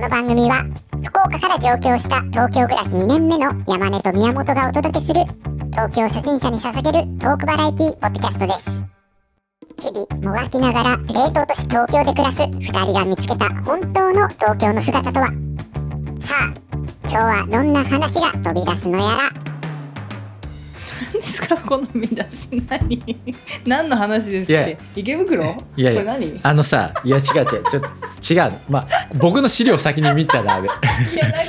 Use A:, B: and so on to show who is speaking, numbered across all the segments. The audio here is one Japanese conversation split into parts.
A: この番組は福岡から上京した東京暮らし2年目の山根と宮本がお届けする東京初心者に捧げるトークバラエティポッドキャストです。日々もがきながら冷凍都市東京で暮らす2人が見つけた本当の東京の姿とは。さあ今日はどんな話が飛び出すのやら。
B: ですか？この見出し。何？何の話ですって池袋？
C: いやいや。あのさいや違う違う。ちょっと違う。まあ僕の資料先に見ちゃダメ。
B: いやなんか。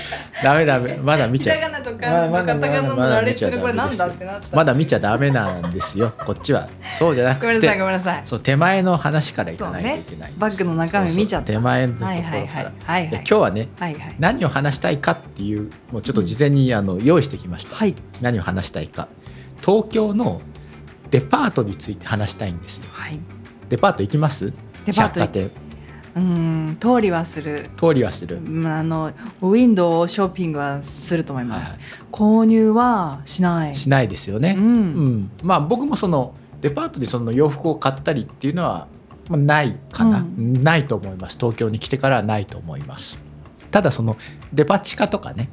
C: ダメダメ。まだ見ちゃ
B: ひらがなと漢字とカタカナの羅列でこれなんだってなった。
C: まだ見ちゃダメなんですよ。こっちは。そうじゃなく
B: ごめんなさいご
C: て
B: めんなさい。
C: そう手前の話からいかないといけないんです
B: バッグの中身見ちゃった。
C: 手前のところ
B: はい
C: から、
B: はいはいはい
C: で
B: はい。
C: 今日はね
B: はいはい。
C: 何を話したいかっていうもうちょっと事前にあの用意してきました、
B: はい。
C: 何を話したいか東京のデパートについて話したいんですよ。
B: はい。
C: デパート行きます？
B: デパート
C: 百貨店。
B: うーん通りはする。
C: 通りはする、
B: まああのウィンドウショッピングはすると思います、
C: はい。
B: 購入はしない。
C: しないですよね、
B: うん。
C: うん。まあ僕もそのデパートでその洋服を買ったりっていうのは、まあ、ないかな、
B: うん。
C: ないと思います。東京に来てからはないと思います。ただそのデパ地下とかね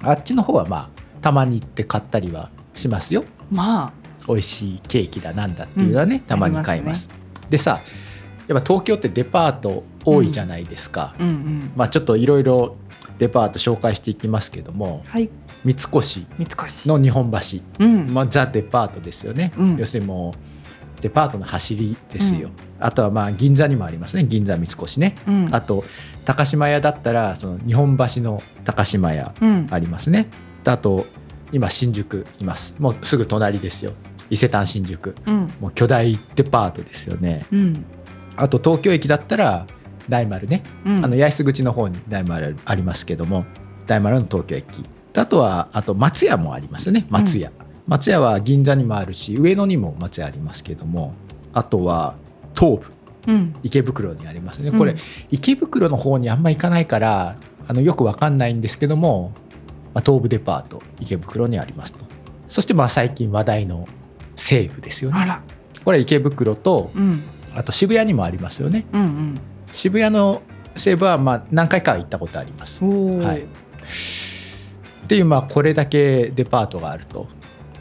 C: あっちの方はまあたまに行って買ったりはしますよ。
B: ま
C: 美味しいケーキだなんだっていうのはね、
B: うん。
C: たまに買います。でさやっぱ東京ってデパート多いじゃないですか、
B: あうんうん。
C: まあちょっといろいろデパート紹介していきますけども
B: はい。
C: 三越。の日本橋。
B: うん。
C: まあ、ザ・デパートですよね、
B: うん。
C: 要するにもうデパートの走りですよ、
B: うん。
C: あとはまあ銀座にもありますね。銀座三越ね、
B: うん。
C: あと高島屋だったらその日本橋の高島屋
B: うん。
C: ありますね。であと今新宿います。もうすぐ隣ですよ。伊勢丹新宿。
B: うん。
C: もう巨大デパートですよね。
B: うん。
C: あと東京駅だったら大丸ね、
B: うん。
C: あの八重洲口の方に大丸ありますけども大丸の東京駅。あとはあと松屋もありますよね。松屋、松屋は銀座にもあるし上野にも松屋ありますけどもあとは東武。
B: うん。
C: 池袋にありますね。
B: うん。
C: これ、池袋の方にあんま行かないからあのよくわかんないんですけども、まあ、東武デパート池袋にありますと。そしてまあ最近話題の西武ですよね。これ池袋と
B: うん。
C: あと渋谷にもありますよね。
B: うんうん。
C: 渋谷の西武はまあ何回か行ったことあります。はい、っていうまあこれだけデパートがあると。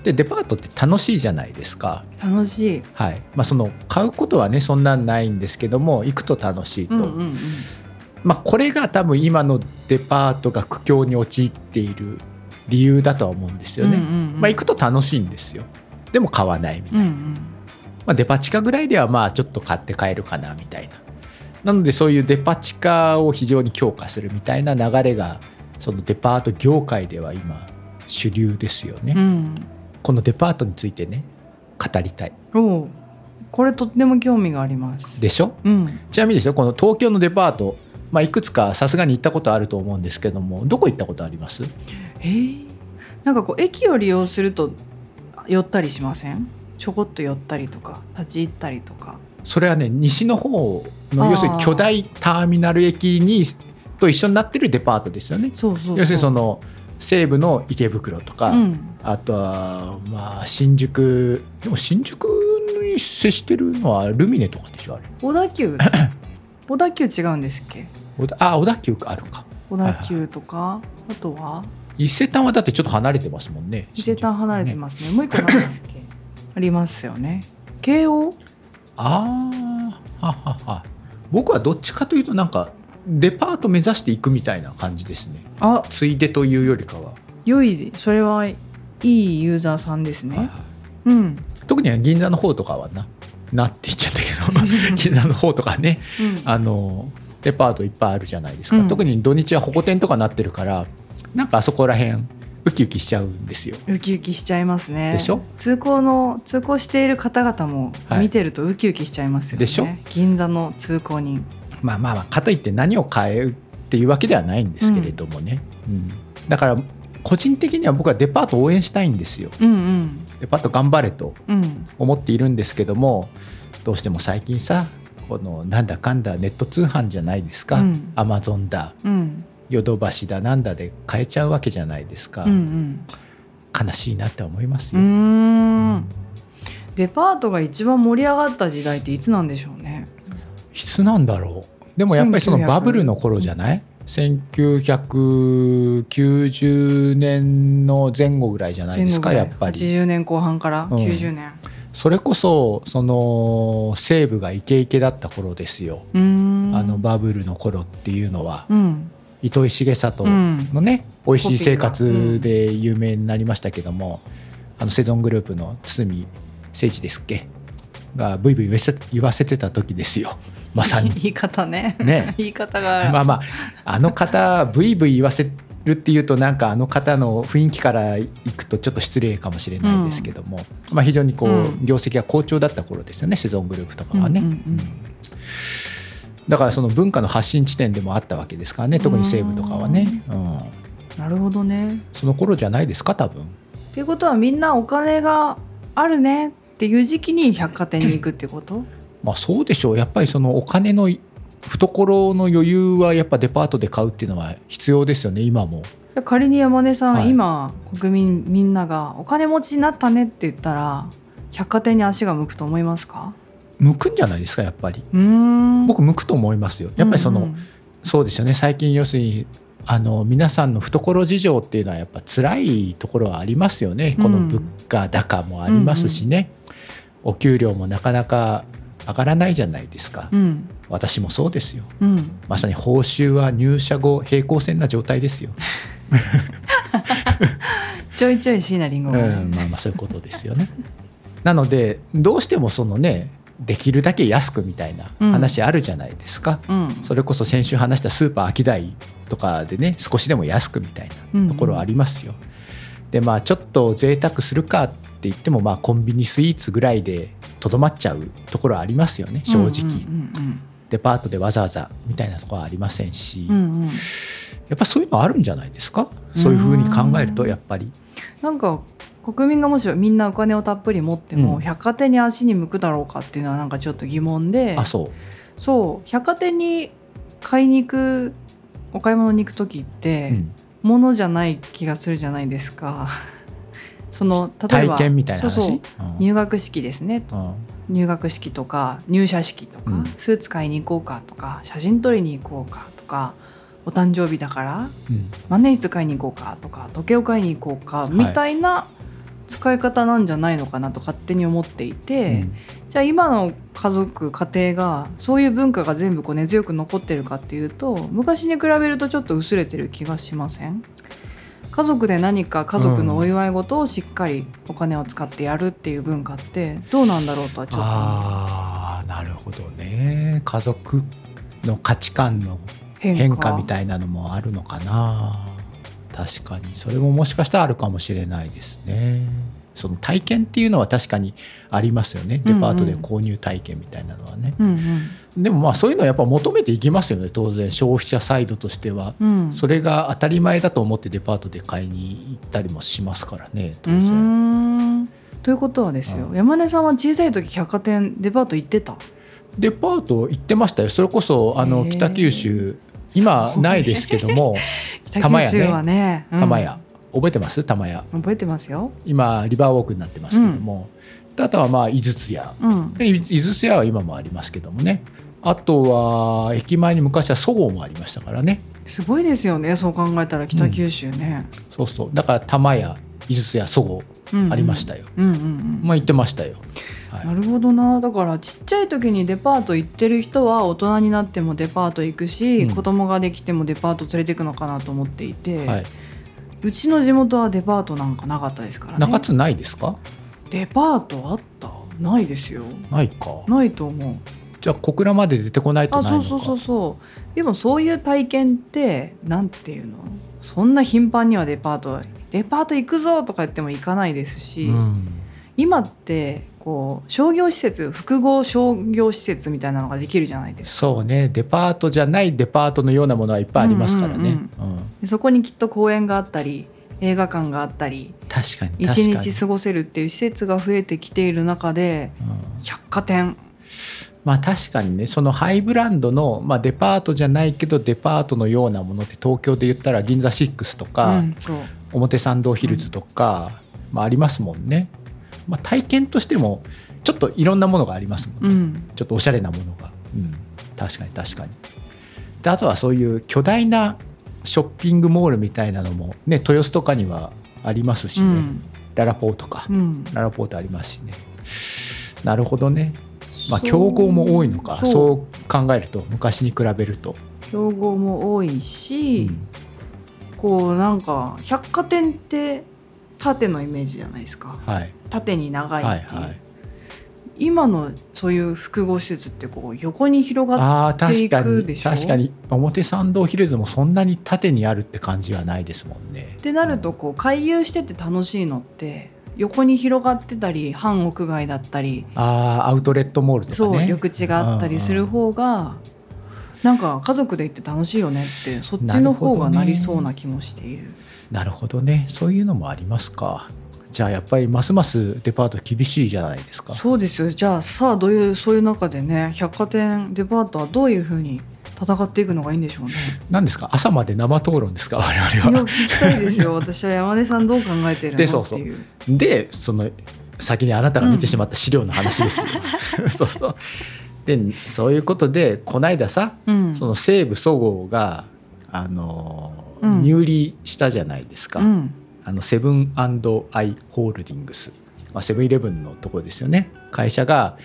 C: でデパートって楽しいじゃないですか。
B: 楽しい。
C: はい。まあ、その買うことはねそんなんないんですけども行くと楽しいと。
B: うんうんうん
C: まあ、これが多分今のデパートが苦境に陥っている理由だとは思うんですよね。まあ、行くと楽しいんですよ。でも買わないみたいな。
B: うんうん
C: まあ、デパ地下ぐらいではまあちょっと買って帰るかなみたいな。なのでそういうデパ地下を非常に強化するみたいな流れがそのデパート業界では今主流ですよね。
B: うん
C: このデパートについてね語りたい
B: これとっても興味があります
C: でしょ？
B: うん
C: ちなみにですよこの東京のデパート、まあ、いくつかさすがに行ったことあると思うんですけどもどこ行ったことあります？
B: えーなんかこう駅を利用すると寄ったりしません？ちょこっと寄ったりとか立ち入ったりとか。
C: それはね西の方の要するに巨大ターミナル駅にと一緒になってるデパートですよね。
B: そうそうそう。
C: 要するにその西武の池袋とか、
B: うん。
C: あとはまあ新宿でも新宿に接してるのはルミネとかでしょあれ。
B: 小田急 小田急違うんですっけ？
C: 小田あ小田急あるか。
B: 小田急とか、あとは？
C: 伊勢丹はだってちょっと離れてますもんね
B: 伊勢丹離れて
C: す
B: ますね。もう一個何ですっけ？ありますよね。京王？
C: ああははは。僕はどっちかというとなんかデパート目指していくみたいな感じですね。
B: あ。
C: ついでというよりかは、
B: 良いそれはいいユーザーさんですね、
C: はいはい。
B: うん、
C: 特に銀座の方とかはななって言っちゃったけど銀座の方とかね
B: うん。
C: あのデパートいっぱいあるじゃないですか、
B: うん。
C: 特に土日はホコ天とかなってるからなんかあそこら辺ウキウキしちゃうんですよ。
B: ウキウキしちゃいますね。
C: でしょ？
B: 通行の通行している方々も
C: はい。
B: 見てるとウキウキしちゃいますよね、
C: でしょ？
B: 銀座の通行人。
C: まあまあまあかといって何を買えるっていうわけではないんですけれどもね、うん。だから個人的には僕はデパート応援したいんですよ。
B: うんうん。
C: デパート頑張れと
B: うん。
C: 思っているんですけどもどうしても最近さこのなんだかんだネット通販じゃないですか、
B: うん。
C: アマゾンだ。
B: うん。
C: ヨドバシだなんだで買えちゃうわけじゃないですか、
B: うん
C: 悲しいなって思います
B: うん。う
C: よ、
B: ーん。デパートが一番盛り上がった時代っていつなんでしょうね。
C: いつなんだろう。でもやっぱりその
B: 1900
C: バブルの頃じゃない？1990年の前後ぐらいじゃないですかやっぱり。
B: 80年後半から
C: うん。
B: 90年
C: それこそその西部がイケイケだった頃ですよ、あのバブルの頃っていうのは、
B: うん。
C: 糸井重里
B: うん。
C: のね、美味しい生活で有名になりましたけども、あのセゾングループの堤誠一ですっけ？がブイブイ言わせてた時ですよまさに。
B: 言い方ね。
C: ね。
B: 言い方が。
C: まあまああの方ブイブイ言わせるっていうとなんかあの方の雰囲気からいくとちょっと失礼かもしれないですけども、まあ、非常にこう、
B: うん。
C: 業績が好調だった頃ですよねセゾングループとかはね、
B: うんうんうん。
C: うん。だからその文化の発信地点でもあったわけですからね特に西部とかはね、うん、
B: なるほどね。
C: その頃じゃないですか多分。
B: っていうことはみんなお金があるねっていう時期に百貨店に行くってこと？
C: まあそうでしょう。やっぱりそのお金の懐の余裕はやっぱデパートで買うっていうのは必要ですよね今も。
B: 仮に山根さん、
C: はい。
B: 今国民みんながお金持ちになったねって言ったら百貨店に足が向くと思いますか？
C: 向くんじゃないですかやっぱり。僕向くと思いますよ。やっぱりその、
B: うん。うん
C: そうですよね。最近要するにあの皆さんの懐事情っていうのはやっぱ辛いところはありますよね。この物価高もありますしね、お給料もなかなか上がらないじゃないですか、
B: うん。
C: 私もそうですよ。
B: うん。
C: まさに報酬は入社後平行線な状態ですよ、
B: ちょいちょい椎名林檎
C: う
B: が。ね、
C: ん、まあまあそういうことですよね。なのでどうしてもそのねできるだけ安くみたいな話あるじゃないですか、
B: うん。
C: それこそ先週話したスーパーアキダイとかでね少しでも安くみたいなところはありますよ。でまあちょっと贅沢するかって言ってもまあコンビニスイーツぐらいでとどまっちゃうところはありますよね正直、
B: うん
C: デパートでわざわざみたいなところはありませんし、
B: うんうん。うんうん
C: やっぱそういうのあるんじゃないですか？そういうふうに考えるとやっぱり。
B: なんか国民がもしみんなお金をたっぷり持っても、
C: うん。
B: 百貨店に足に向くだろうかっていうのはなんかちょっと疑問で。
C: あそう。
B: そう。百貨店に買いに行くお買い物に行く時って、
C: うん。
B: ものじゃない気がするじゃないですか。その例えば
C: 体験みたいな話？
B: 入学式ですね。
C: うん。
B: 入学式とか入社式とか、
C: うん。
B: スーツ買いに行こうかとか写真撮りに行こうかとかお誕生日だから
C: うん。
B: 万年筆買いに行こうかとか時計を買いに行こうか
C: い。
B: みたいな使い方なんじゃないのかなと勝手に思っていて、
C: うん。
B: じゃあ今の家族家庭がそういう文化が全部こう根強く残ってるかっていうと昔に比べるとちょっと薄れてる気がしません？家族で何か家族のお祝い事をしっかりお金を使ってやるっていう文化ってどうなんだろうとはちょっと
C: あーなるほどね。家族の価値観の
B: 変化。
C: みたいなのもあるのかな。確かに。それももしかしたらあるかもしれないですねその体験っていうのは確かにありますよね。デパートで購入体験みたいなのはね、
B: うん
C: でもまあそういうのはやっぱ求めていきますよね。当然消費者サイドとしては。
B: うん。うん
C: それが当たり前だと思ってデパートで買いに行ったりもしますからね。当然。
B: ん。ということはですよ、
C: うん。
B: 山根さんは小さい時百貨店デパート行ってた？
C: デパート行ってましたよ。それこそあの北九州。今ないですけども。
B: 北
C: 玉屋ね
B: 九州はね。うん。
C: 玉屋、覚えてます？玉屋
B: 覚えてますよ、
C: 今リバーウォークになってますけども、であとはまあ井筒屋。
B: うん、
C: で井筒屋は今もありますけどもね。あとは駅前に昔はそごうもありましたからね。
B: すごいですよねそう考えたら北九州ね、
C: そうそう。だから玉屋井筒屋そごう
B: うんうん。
C: ありましたよ、
B: うんうんうん。
C: まあ行ってましたよ、はい。
B: なるほどな。だからちっちゃい時にデパート行ってる人は大人になってもデパート行くし、
C: うん。
B: 子供ができてもデパート連れて行くのかなと思っていて、
C: はいう
B: ちの地元はデパートなんかなかったですからね。
C: 中津ないですか？
B: デパートあった？ないですよ。
C: ないか。
B: ないと思う。
C: じゃあ小倉まで出てこないと
B: あそうそうそうそう。でもそういう体験ってなんていうの？そんな頻繁にはデパートデパート行くぞとか言っても行かないですし、
C: うん
B: 今ってこう商業施設複合商業施設みたいなのができるじゃないですか。
C: そうね。デパートじゃないデパートのようなものはいっぱいありますからね、
B: そこにきっと公園があったり映画館があったり
C: 確かに
B: 一日過ごせるっていう施設が増えてきている中で
C: うん。
B: 百貨店。
C: まあ確かにね。そのハイブランドの、まあ、デパートじゃないけどデパートのようなものって東京で言ったら銀座6とか、
B: うん、
C: 表参道ヒルズとか、まあ、ありますもんね、まあ、体験としてもちょっといろんなものがありますもんね、
B: うん。
C: ちょっとおしゃれなものが、うん、確かに確かに。であとはそういう巨大なショッピングモールみたいなのもね豊洲とかにはありますしね、
B: うん。
C: ララポーとか、
B: うん。
C: ララポートありますしね。なるほどね。まあ競合も多いのか。
B: そう
C: 考えると昔に比べると、
B: 競合も多いし、
C: うん。
B: こうなんか百貨店って縦のイメージじゃないですか。
C: はい。
B: 縦に長い
C: はい
B: っていう、
C: はい
B: 今のそういう複合施設ってこう横に広がっていくでしょ？
C: 確かに表参道ヒルズもそんなに縦にあるって感じはないですもんね。
B: てなるとこう回遊してて楽しいのって横に広がってたり半屋外だったり、
C: ああアウトレットモールとかね。
B: そう緑地があったりする方が、なんか家族で行って楽しいよねってそっちの方がなりそうな気もしている。
C: なるほどね。そういうのもありますか。じゃあやっぱりますますデパート厳しいじゃないですか。
B: そうですよ。じゃあさあどういうそういう中でね百貨店デパートはどういうふうに戦っていくのがいいんでしょうね。
C: 何ですか？朝まで生討論ですか？我々は。
B: 聞きたいですよ。私は山根さんどう考えてるの
C: でそうそう。でその先にあなたが見てしまった資料の話ですよ、そうそうでそういうことでこないださ
B: うん。
C: その西武そごうがあのー
B: うん。
C: 入利したじゃないですか、
B: うん。
C: あのセブンアイ・ホールディングス、まあ、セブンイレブンのとこですよね。会社が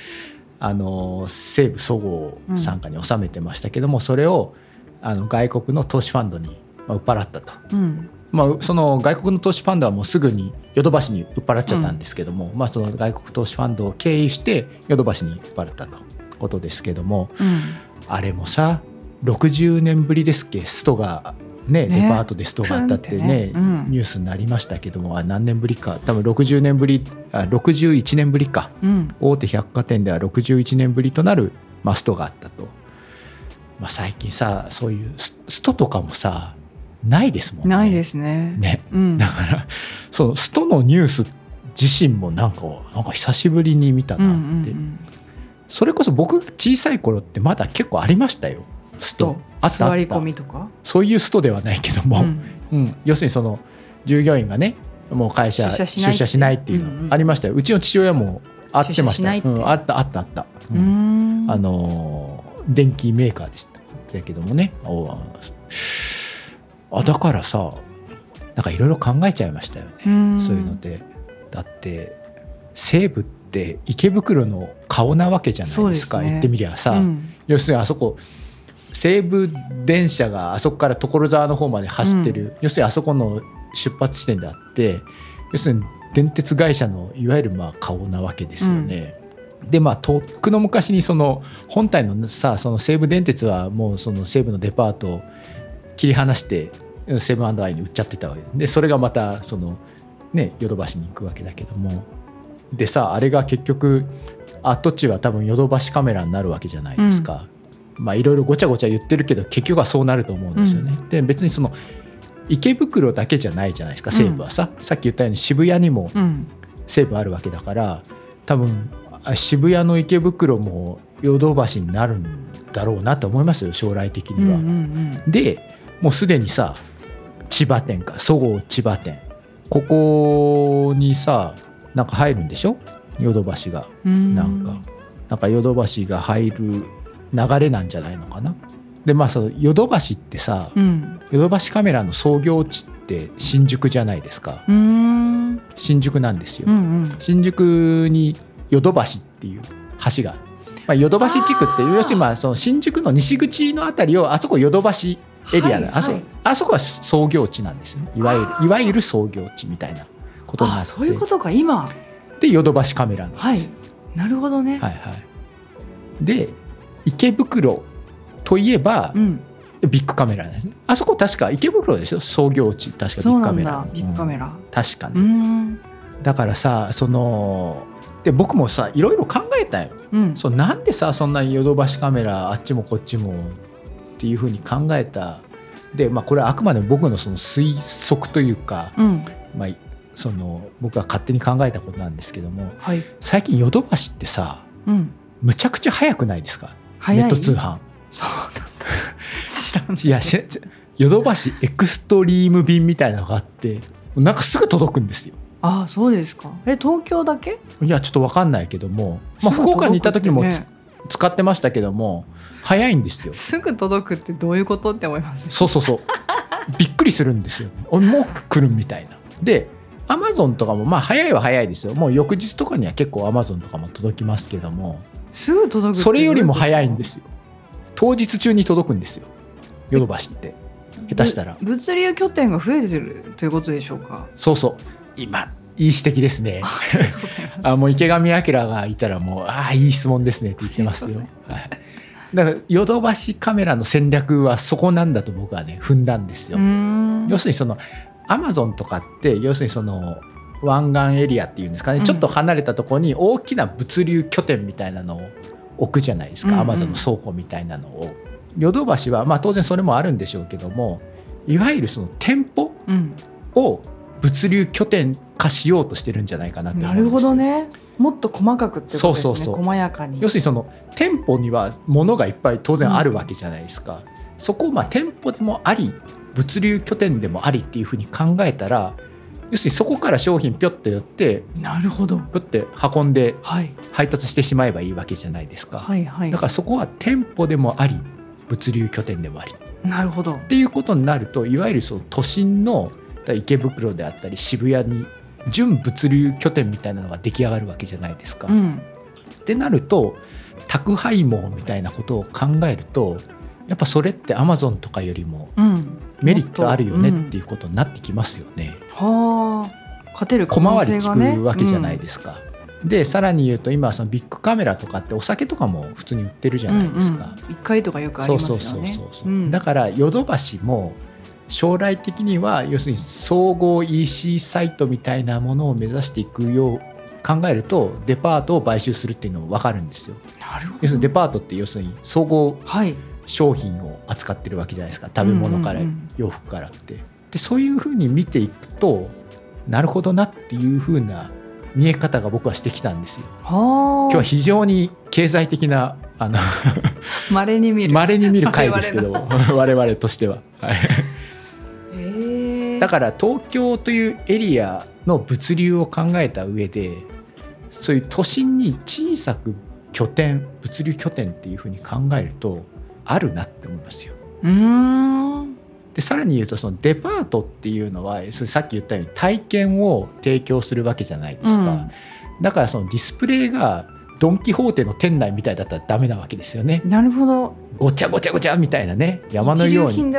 C: あの西武そごう傘下に収めてましたけども、それをあの外国の投資ファンドにまあ売っ払ったと、
B: うん。
C: まあ、その外国の投資ファンドはもうすぐにヨドバシに売っ払っちゃったんですけども、まあ、その外国投資ファンドを経由してヨドバシに売っ払ったとことですけども
B: うん。
C: あれもさ60年ぶりですっけ？ストがね
B: ね。
C: デパートでストがあったってね
B: ね。うん。
C: ニュースになりましたけどもあ何年ぶりか？多分60年ぶりあ61年ぶりか。
B: うん。
C: 大手百貨店では61年ぶりとなる、まあ、ストがあったと、まあ、最近さそういうスストとかもさないですもんね。
B: ないですね。
C: ね。
B: うん。
C: だからそのストのニュース自身もなんかなんか久しぶりに見た
B: うんう
C: なんって、
B: うん
C: それこそ僕が小さい頃ってまだ結構ありましたよ。スト。
B: と
C: あったあ
B: 座り込みとか？
C: そういうストではないけども、
B: うん。
C: うん。要するにその従業員がねもう会社
B: 出社しないって
C: いう。のありましたよ、うちの父親もあってまし
B: た。
C: う。ん、あったあったあった、う
B: うんん。
C: あのー電気メーカーでしただけどもね。おあだからさなんかいろいろ考えちゃいましたよね、
B: うん。
C: そういうので。だって西武って池袋の顔なわけじゃないですか
B: ね。
C: 言ってみりゃさ、
B: うん。
C: 要するにあそこ西武電車があそこから所沢の方まで走ってる、要するにあそこの出発地点であって要するに電鉄会社のいわゆるまあ顔なわけですよね。でまあとっくの昔にその本体のさその西武電鉄はもうその西武のデパートを切り離してセブンアイに売っちゃってたわけででそれがまたそのねヨドバシに行くわけだけどもでさあれが結局跡地は多分ヨドバシカメラになるわけじゃないですか。まあいろいろごちゃごちゃ言ってるけど結局はそうなると思うんですよね。で別にその池袋だけじゃないじゃないですか西武はさ、さっき言ったように渋谷にも
B: うん。
C: 西武あるわけだから多分あ渋谷の池袋もヨドバシになるんだろうなと思いますよ将来的には。
B: うんうん
C: でもうすでにさ千葉店かそごう千葉店。ここにさなんか入るんでしょ？ヨドバシが。
B: うん。
C: なんか、なんかヨドバシが入る流れなんじゃないのかな？でまあそのヨドバシってさ
B: うん。
C: ヨドバシカメラの創業地って新宿じゃないですか。
B: うん。
C: 新宿なんですよ、
B: うんうん。
C: 新宿にヨドバシっていう橋がまあ、ヨドバシ地区って要するにまあその新宿の西口のあたりをあそこヨドバシエリアだ、
B: はい
C: あそ
B: はい
C: あそこは創業地なんですよね。いわゆるいわゆる創業地みたいなことになって。
B: あそういうことか今。
C: でヨドバシカメラなんです、
B: はい。なるほどね、
C: はいはい。で池袋といえば
B: うん。
C: ビッグカメラですね。あそこ確か池袋でしょ？創業地確かビッ
B: そうなん
C: グカメラ
B: だビッグカメラ。
C: うん確か
B: う
C: ね、
B: ん。
C: だからさそので僕もさいろいろ考えたよ。
B: うん。
C: そうなんでさそんなヨドバシカメラあっちもこっちもっていうふうに考えた？でまあこれはあくまでも僕のその推測というか、
B: うん。
C: まあ、その僕が勝手に考えたことなんですけども
B: はい。
C: 最近ヨドバシってさ
B: うん。
C: むちゃくちゃ早くないですか？ネット通販。
B: そうなんだ。知らん。
C: いやヨドバシエクストリーム便みたいなのがあってなんかすぐ届くんですよ。
B: あそうですか。え東京だけ？
C: いやちょっと分かんないけども、まあ、福岡にいた時も
B: ね
C: 使ってましたけども早いんですよ。
B: すぐ届くってどういうことって思います。
C: そうそうそう。びっくりするんですよ。おもう来るみたいな。でアマゾンとかもまあ早いは早いですよ。もう翌日とかには結構アマゾンとかも届きますけども。
B: すぐ届く
C: それよりも早いんですよ。当日中に届くんですよ。ヨドバシって。下手したら。
B: ぶ物流拠点が増えてるということでしょうか？
C: そうそう。今いい指摘ですね。
B: あ
C: もう池上彰がいたらもうああいい質問ですねって言ってますよ、はい、だからヨドバシカメラの戦略はそこなんだと僕はね踏んだんですよ、要するにそのアマゾンとかって要するにその湾岸エリアっていうんですかね、
B: うん。
C: ちょっと離れたところに大きな物流拠点みたいなのを置くじゃないですか、
B: うんうん。
C: アマゾンの倉庫みたいなのを。ヨドバシはまあ当然それもあるんでしょうけどもいわゆるその店舗
B: うん。
C: を物流拠点化しようとしてるんじゃないかなって
B: なるほどね。もっと細かくってことですね。
C: そうそうそう。
B: 細やかに。
C: 要するにその店舗には物がいっぱい当然あるわけじゃないですか、そこをまあ店舗でもあり物流拠点でもありっていうふうに考えたら要するにそこから商品ぴょっと寄って
B: なるほど。
C: ぴょって運んで
B: はい。
C: 配達してしまえばいいわけじゃないですか、
B: はいはい。
C: だからそこは店舗でもあり物流拠点でもあり。っ
B: なるほど。
C: ていうことになるといわゆるその都心の池袋であったり渋谷に準物流拠点みたいなのが出来上がるわけじゃないですか。
B: うん。
C: ってなると宅配網みたいなことを考えるとやっぱそれってアマゾンとかよりも
B: うん。
C: メリットあるよねって
B: い
C: いうことになってきますよね。
B: はあ。勝てる可
C: 小回り
B: 能性がね。
C: 利くわけじゃないですか。でさらに言うと今そのビッグカメラとかってお酒とかも普通に売ってるじゃないですか。
B: 一回とかよくあり
C: そう
B: ますよね。
C: そうそうそうそう、
B: うん。
C: だからヨドバシも将来的には要するに総合 EC サイトみたいなものを目指していくよう考えるとデパートを買収するっていうのも分かるんですよ。
B: なるほ
C: 要するにデ
B: ど
C: パートって要するに総合
B: はい
C: 商品を扱ってるわけじゃないですか。食べ物から
B: うんうんうん。
C: 洋服からって。でそういうふうに見ていくとなるほどなっていうふうな見え方が僕はしてきたんですよ。
B: はあ。
C: 今日は非常に経済的なあの
B: 稀に見る。
C: 稀に見る回ですけど 我々としては。だから東京というエリアの物流を考えた上でそういう都心に小さく拠点物流拠点っていうふうに考えるとあるなって思いますよ。
B: うーん。
C: でさらに言うとそのデパートっていうのはそれさっき言ったように体験を提供するわけじゃないですか、
B: うん。
C: だからそのディスプレイがドン・キホーテの店内みたいだったらダメなわけですよね。
B: なるほど。
C: ごちゃごちゃごちゃみたいなね山のように。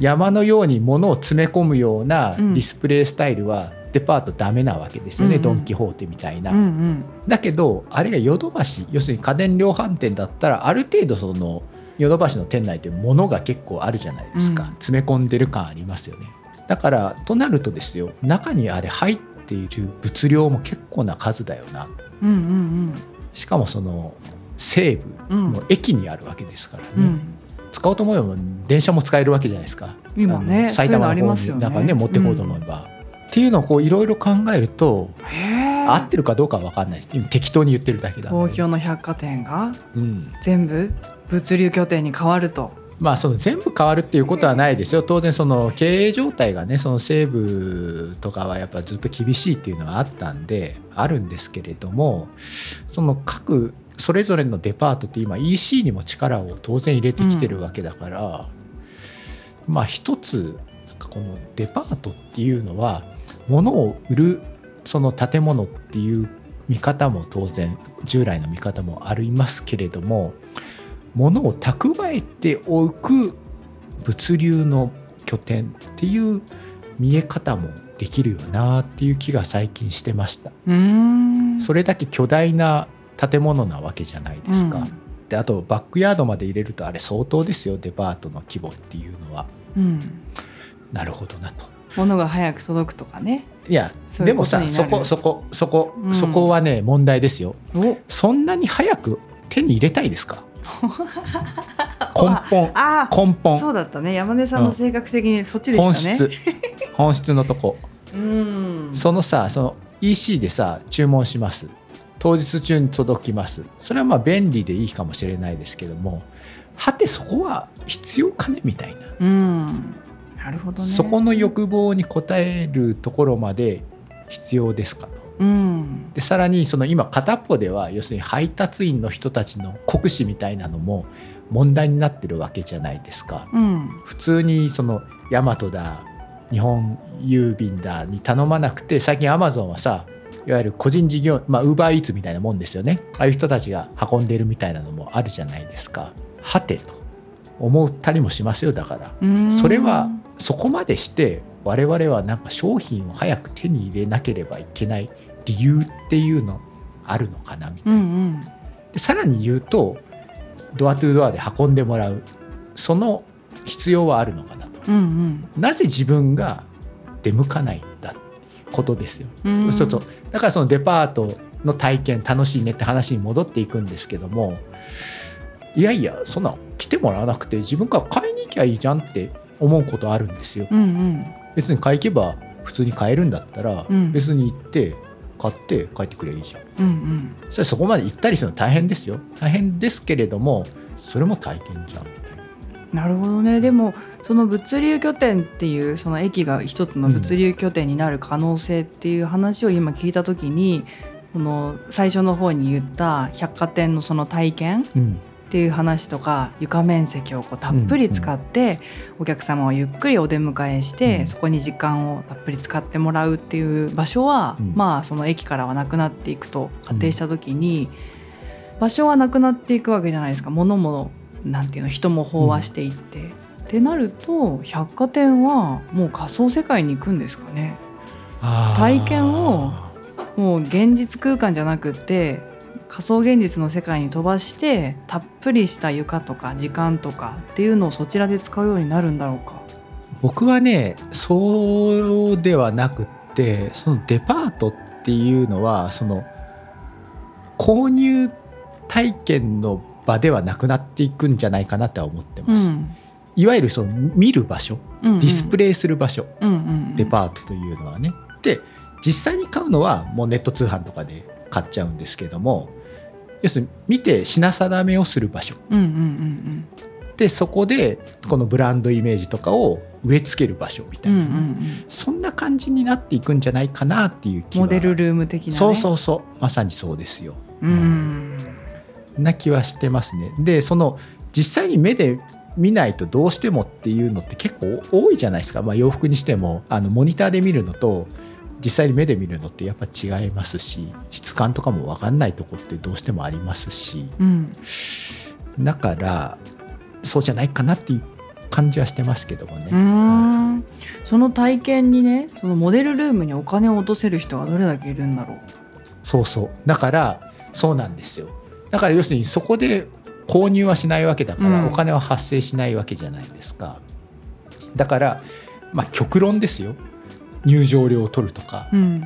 C: 山のように物を詰め込むようなデ
B: うん。
C: ィスプレイスタイルはデパートダメなわけですよね、
B: うんうん。
C: ドン・キホーテみたいな、
B: うんうん。
C: だけどあれがヨドバシ要するに家電量販店だったらある程度そのヨドバシの店内って物が結構あるじゃないですか、
B: うん。
C: 詰め込んでる感ありますよね。だからとなるとですよ中にあれ入っている物量も結構な数だよな。
B: うんうん
C: しかもその西部
B: うん
C: の駅にあるわけですからね、
B: うん。
C: 使おうと思えば電車も使えるわけじゃないですか。
B: 今ね
C: 埼玉
B: のあり
C: の
B: ますよね。
C: 方になんかね持ってこうと思えば、っていうのをこういろいろ考えると合ってるかどうかは分かんないです。今適当に言ってるだけだ
B: 東京の百貨店が？
C: うん、
B: 全部？物流拠点に変わると。
C: まあその全部変わるっていうことはないですよ。当然その経営状態がねその西部とかはやっぱずっと厳しいっていうのはあったんであるんですけれどもその各それぞれのデパートって今 EC にも力を当然入れてきてるわけだから、まあ一つなんかこのデパートっていうのは物を売るその建物っていう見方も当然従来の見方もありますけれども物を蓄えておく物流の拠点っていう見え方もできるよなっていう気が最近してました。それだけ巨大な建物なわけじゃないですか、であとバックヤードまで入れるとあれ相当ですよデパートの規模っていうのは。
B: うん、うん、
C: なるほどなと。
B: 物が早く届くとかね。
C: いやでもさそこそこそこ、
B: うん。
C: そこはね問題ですよ。
B: お。
C: そんなに早く手に入れたいですか？根本。
B: あ
C: 根本。
B: そうだったね。山根さんの性格的にそっちで
C: 本
B: したね。
C: 質。本質のとこ。
B: うん。
C: そのさその EC でさ注文します。当日中に届きます。それはまあ便利でいいかもしれないですけどもはてそこは必要かねみたいな、
B: うん。なるほどね。
C: そこの欲望に応えるところまで必要ですかと
B: うん。
C: でさらにその今片っぽでは要するに配達員の人たちの酷使みたいなのも問題になってるわけじゃないですか。
B: うん。
C: 普通にそのヤマトだ日本郵便だに頼まなくて最近アマゾンはさいわゆる個人事業まあウーバーイーツみたいなもんですよね。ああいう人たちが運んでるみたいなのもあるじゃないですか。はてと思ったりもしますよだから。
B: うん。
C: それはそこまでして我々はなんか商品を早く手に入れなければいけない理由っていうのあるのかなみたいな。
B: うんうん。
C: でさらに言うとドアトゥドアで運んでもらうその必要はあるのかなと。
B: うんうん。
C: なぜ自分が出向かないんだことですよ、
B: うん。
C: そうそう。だからそのデパートの体験楽しいねって話に戻っていくんですけどもいやいやそんな来てもらわなくて自分から買いに行きゃいいじゃんって思うことあるんですよ。
B: うんうん。
C: 別に買い行けば普通に買えるんだったら、
B: うん。
C: 別に行って買って帰ってくればいいじゃん。
B: うんうん。
C: それそこまで行ったりするの大変ですよ。大変ですけれどもそれも体験じゃん。
B: なるほどね。でもその物流拠点っていうその駅が一つの物流拠点になる可能性っていう話を今聞いた時に、その最初の方に言った百貨店のその体験
C: うん
B: っていう話とか床面積をこうたっぷり使ってお客様をゆっくりお出迎えして、
C: うん。
B: そこに時間をたっぷり使ってもらうっていう場所は、
C: うん。
B: まあその駅からはなくなっていくと仮定した時に、場所はなくなっていくわけじゃないですか。物もなんていうの人も飽和していって。ってなると百貨店はもう仮想世界に行くんですかね。体験をもう現実空間じゃなくって仮想現実の世界に飛ばしてたっぷりした床とか時間とかっていうのをそちらで使うようになるんだろうか？
C: 僕はねそうではなくってそのデパートっていうのはその購入体験の場ではなくなっていくんじゃないかなとは思ってます、いわゆるその見る場所
B: うんうん。
C: ディスプレイする場所、
B: うんうん、
C: デパートというのはね。で実際に買うのはもうネット通販とかで買っちゃうんですけども要するに見て品定めをする場所。
B: うんうんうん
C: でそこでこのブランドイメージとかを植え付ける場所みた
B: うんう
C: いな。ね、
B: んうんうん。
C: そんな感じになっていくんじゃないかなっていう気は
B: モデルルーム的な、ね、
C: そうそうそう。まさにそうですよ。
B: うん。
C: な気はしてますね。でその実際に目で見ないとどうしてもっていうのって結構多いじゃないですか、まあ、洋服にしてもあのモニターで見るのと実際に目で見るのってやっぱ違いますし質感とかも分かんないとこってどうしてもありますし
B: うん。
C: だからそうじゃないかなっていう感じはしてますけどもね。
B: その体験にねそのモデルルームにお金を落とせる人がどれだけいるんだろう。
C: そうそう。だからそうなんですよ。だから要するにそこで購入はしないわけだから、
B: うん。
C: お金は発生しないわけじゃないですか。だからまあ極論ですよ入場料を取るとか、
B: うん。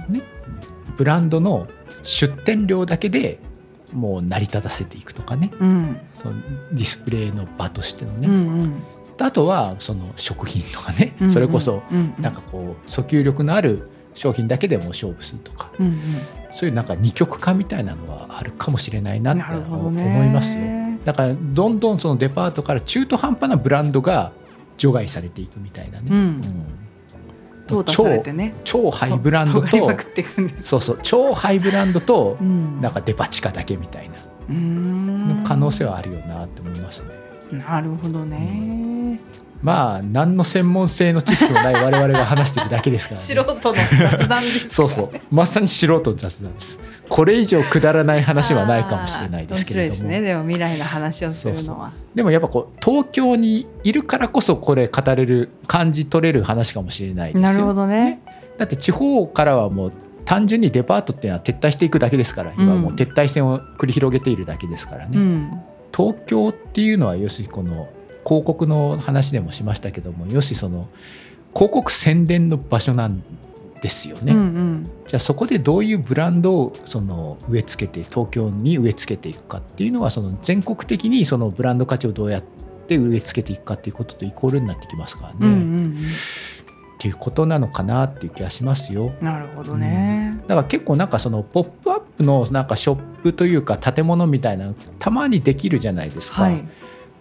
C: ブランドの出店料だけでもう成り立たせていくとかね。
B: うん。
C: そのディスプレイの場としてのね、
B: うんうん。
C: あとはその食品とかね、
B: うん
C: それこそ
B: うん
C: なんかこう訴求力のある商品だけでも勝負するとか。
B: うんうん。
C: そういうなんか二極化みたいなのはあるかもしれないなって思
B: ね。
C: いますよ。だからどんどんそのデパートから中途半端なブランドが除外されていくみたいなね。
B: うん淘汰されてね
C: 超超ハイブランドとそうそう超ハイブランドと
B: うん。
C: なんかデパ地下だけみたいな。可能性はあるよなって思いますね。
B: なるほどね
C: まあ何の専門性の知識もない我々が話してるだけですから、ね。
B: 素人の雑談です
C: そうそう。まさに素人の雑談です。これ以上くだらない話はないかもしれないですけれども。
B: 面白いですね。でも未来の話をするのは。
C: でもやっぱこう東京にいるからこそこれ語れる感じ取れる話かもしれないですよ。
B: なるほどね。
C: だって地方からはもう単純にデパートっていうのは撤退していくだけですから。今もう撤退戦を繰り広げているだけですからね、
B: うん。
C: 東京っていうのは要するにこの広告の話でもしましたけども要するにその広告宣伝の場所なんですよね、
B: うんうん。
C: じゃあそこでどういうブランドをその植え付けて東京に植え付けていくかっていうのはその全国的にそのブランド価値をどうやって植え付けていくかっていうこととイコールになってきますからね、
B: うんうん
C: っていうことなのかなっていう気がしますよ。
B: うんなるほどね。
C: だから結構なんかそのポップアップのなんかショップというか建物みたいなのたまにできるじゃないですか。
B: はい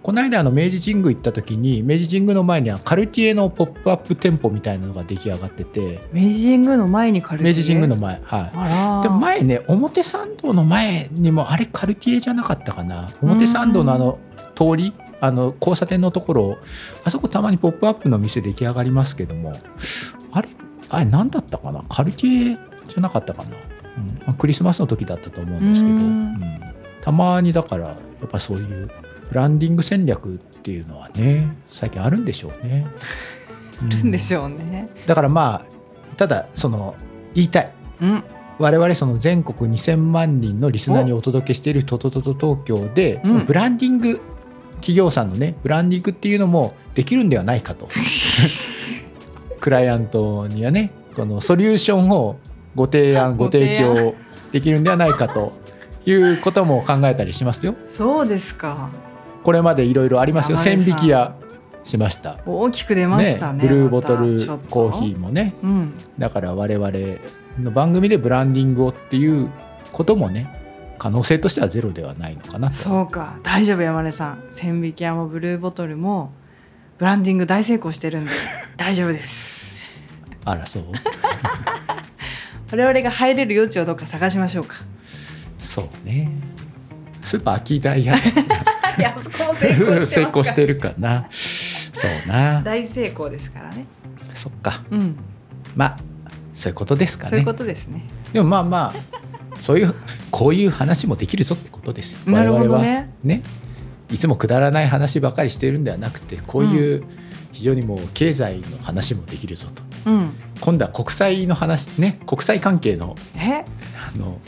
C: この間あの明治神宮行った時に明治神宮の前にはカルティエのポップアップ店舗みたいなのが出来上がってて。
B: 明治神宮の前にカルティエ？
C: 明治神宮の前はい。でも前ね表参道の前にもあれカルティエじゃなかったかな。表参道のあの通りあの交差点のところあそこたまに「ポップアップの店出来上がりますけども。あれあれ何だったかな？カルティエじゃなかったかな、うん。まあクリスマスの時だったと思うんですけど、
B: うん。
C: うん。たまにだからやっぱそういうブランディング戦略っていうのはね最近あるんでしょうね。
B: あるんで
C: ょ
B: しょうね。
C: だからまあただその言いたい
B: うん。
C: 我々その全国2000万人のリスナーにお届けしているトトトト東京でブランディング企業さんのねブランディングっていうのもできるんではないかと クライアントにはねこのソリューションをご提案ご
B: 提
C: 供できるんではないかということも考えたりしますよ
B: そうですか。
C: これまでいろいろありますよ
B: 山根さん
C: 線引きやしました
B: 大きく出ましたね。
C: ブルーボトルコーヒー。もね
B: うん。
C: だから我々の番組でブランディングをっていうこともね可能性としてはゼロではないのかなと
B: そうか。大丈夫山根さん。千匹屋もブルーボトルもブランディング大成功してるんで 大丈夫です。
C: あらそう？
B: 我々が入れる余地をどっか探しましょうか。
C: そうねスーパーアキーダイヤ
B: いや、そこも成功して
C: 成功してるかな。そうな。
B: 大成功ですからね。
C: そっか。
B: うん。
C: まあそういうことですかね。
B: そういうことですね。
C: でもまあまあそういうこういう話もできるぞってことです我々は
B: ね。
C: ねいつもくだらない話ばかりしているんではなくてこういう非常にもう経済の話もできるぞと。
B: うん。
C: 今度は国際の話ね。国際関係の
B: え、
C: あの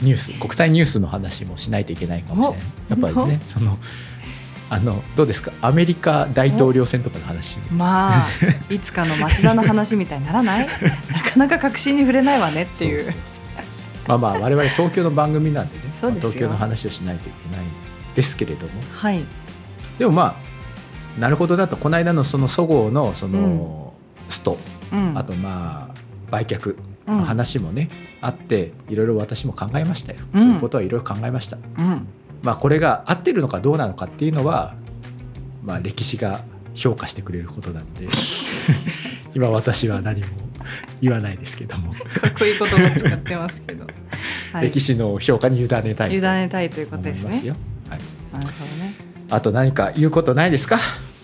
C: ニュース国際ニュースの話もしないといけないかもしれない。やっぱりねそのあのどうですか？アメリカ大統領選とかの話も。
B: まあ いつかの町田の話みたいにならない？なかなか確信に触れないわねっていう。
C: そうそうそうまあまあ我々東京の番組なんでね。東京の話をしないといけないんですけれども。
B: はい。
C: でもまあなるほどだと。この間のそのそごうのそのスト、
B: うん。
C: あとまあ売却の話もね、あっていろいろ私も考えましたよ、
B: うん
C: そういうことはいろいろ考えました
B: うん。
C: まあこれが合ってるのかどうなのかっていうのはまあ歴史が評価してくれることなので 今私は何も言わないですけども、
B: かっこいい言葉使ってますけど。はい。
C: 歴史の評価に委ねたいと
B: 委ねたいということですね。
C: よ、はい、
B: なるほどね。
C: あと何か言うことないですか？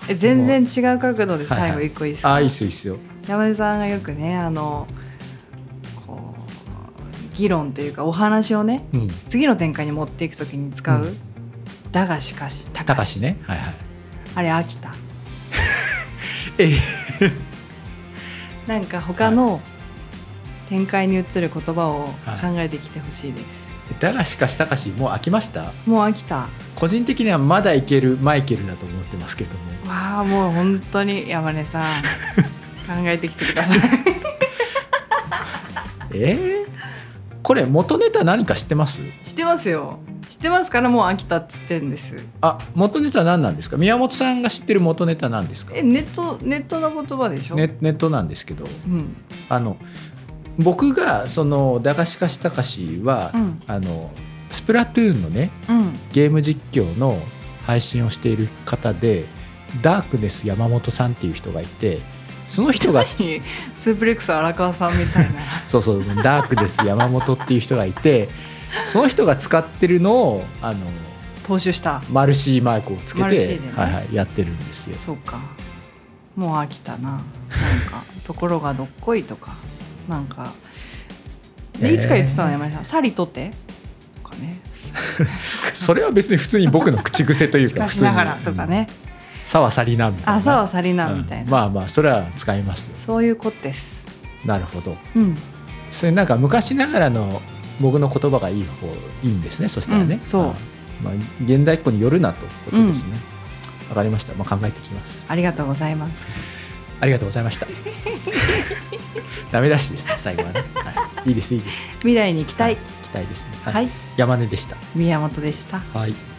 B: え全然違う角度で最後一個いいですか？
C: ああいいっすよいいっすよ
B: 山根さんがよくねあの議論というかお話をね
C: うん。
B: 次の展開に持っていくときに使う、
C: うん。
B: だがしかし高
C: 高し。ね。はいはい。
B: あれ飽きた。
C: え。
B: なんか他の展開に移る言葉を
C: はい。
B: 考えてきてほしいです、
C: だがしかし高しもう飽きました？
B: もう飽きた。
C: 個人的にはまだいけるマイケルだと思ってますけども。
B: わあもう本当に山根さん。考えてきてください。
C: えー、これ元ネタ何か知ってます？
B: 知ってますよ。知ってますからもう飽きたっつってんです。
C: あ元ネタ何なんですか？宮本さんが知ってる元ネタ何ですか？
B: えネットネットの言葉でしょ、
C: ネネットなんですけど。
B: うん。
C: あの僕がその駄菓子菓子たかしは、
B: うん。
C: あのスプラトゥーンのね
B: うん。
C: ゲーム実況の配信をしている方でダークネス山本さんっていう人がいてその人が
B: スープレックス荒川さんみたいな。
C: そうそうダークネス山本っていう人がいてその人が使ってるのをあの
B: 踏襲した。
C: マルシーマークをつけて、
B: ね。
C: はいはい、やってるんですよ。
B: そうか。もう飽きたな。なんか ところがどっこいとか。なんかで
C: えー。
B: いつか言ってたの山根さん「さりとて」とかね。
C: それは別に普通に僕の口癖という
B: し
C: か
B: かしながらとかね「
C: さはさりな」みたいな。
B: 朝はさりなみたいな、
C: うん。まあまあそれは使いますよ。
B: そういうことです。
C: なるほど。
B: うん。
C: それなんか昔ながらの僕の言葉がいい方いいんですねそしたらね、
B: うんそう。
C: あまあ、現代っ子によるなということですね。わ、かりました、まあ、考えてきます。
B: ありがとうございます。
C: ありがとうございました。ダメ出しですね最後はね、はい、いいですいいです。
B: 未来に行きたい。
C: 期待ですね。
B: はい、
C: 山根でした。
B: 宮本でした。
C: はい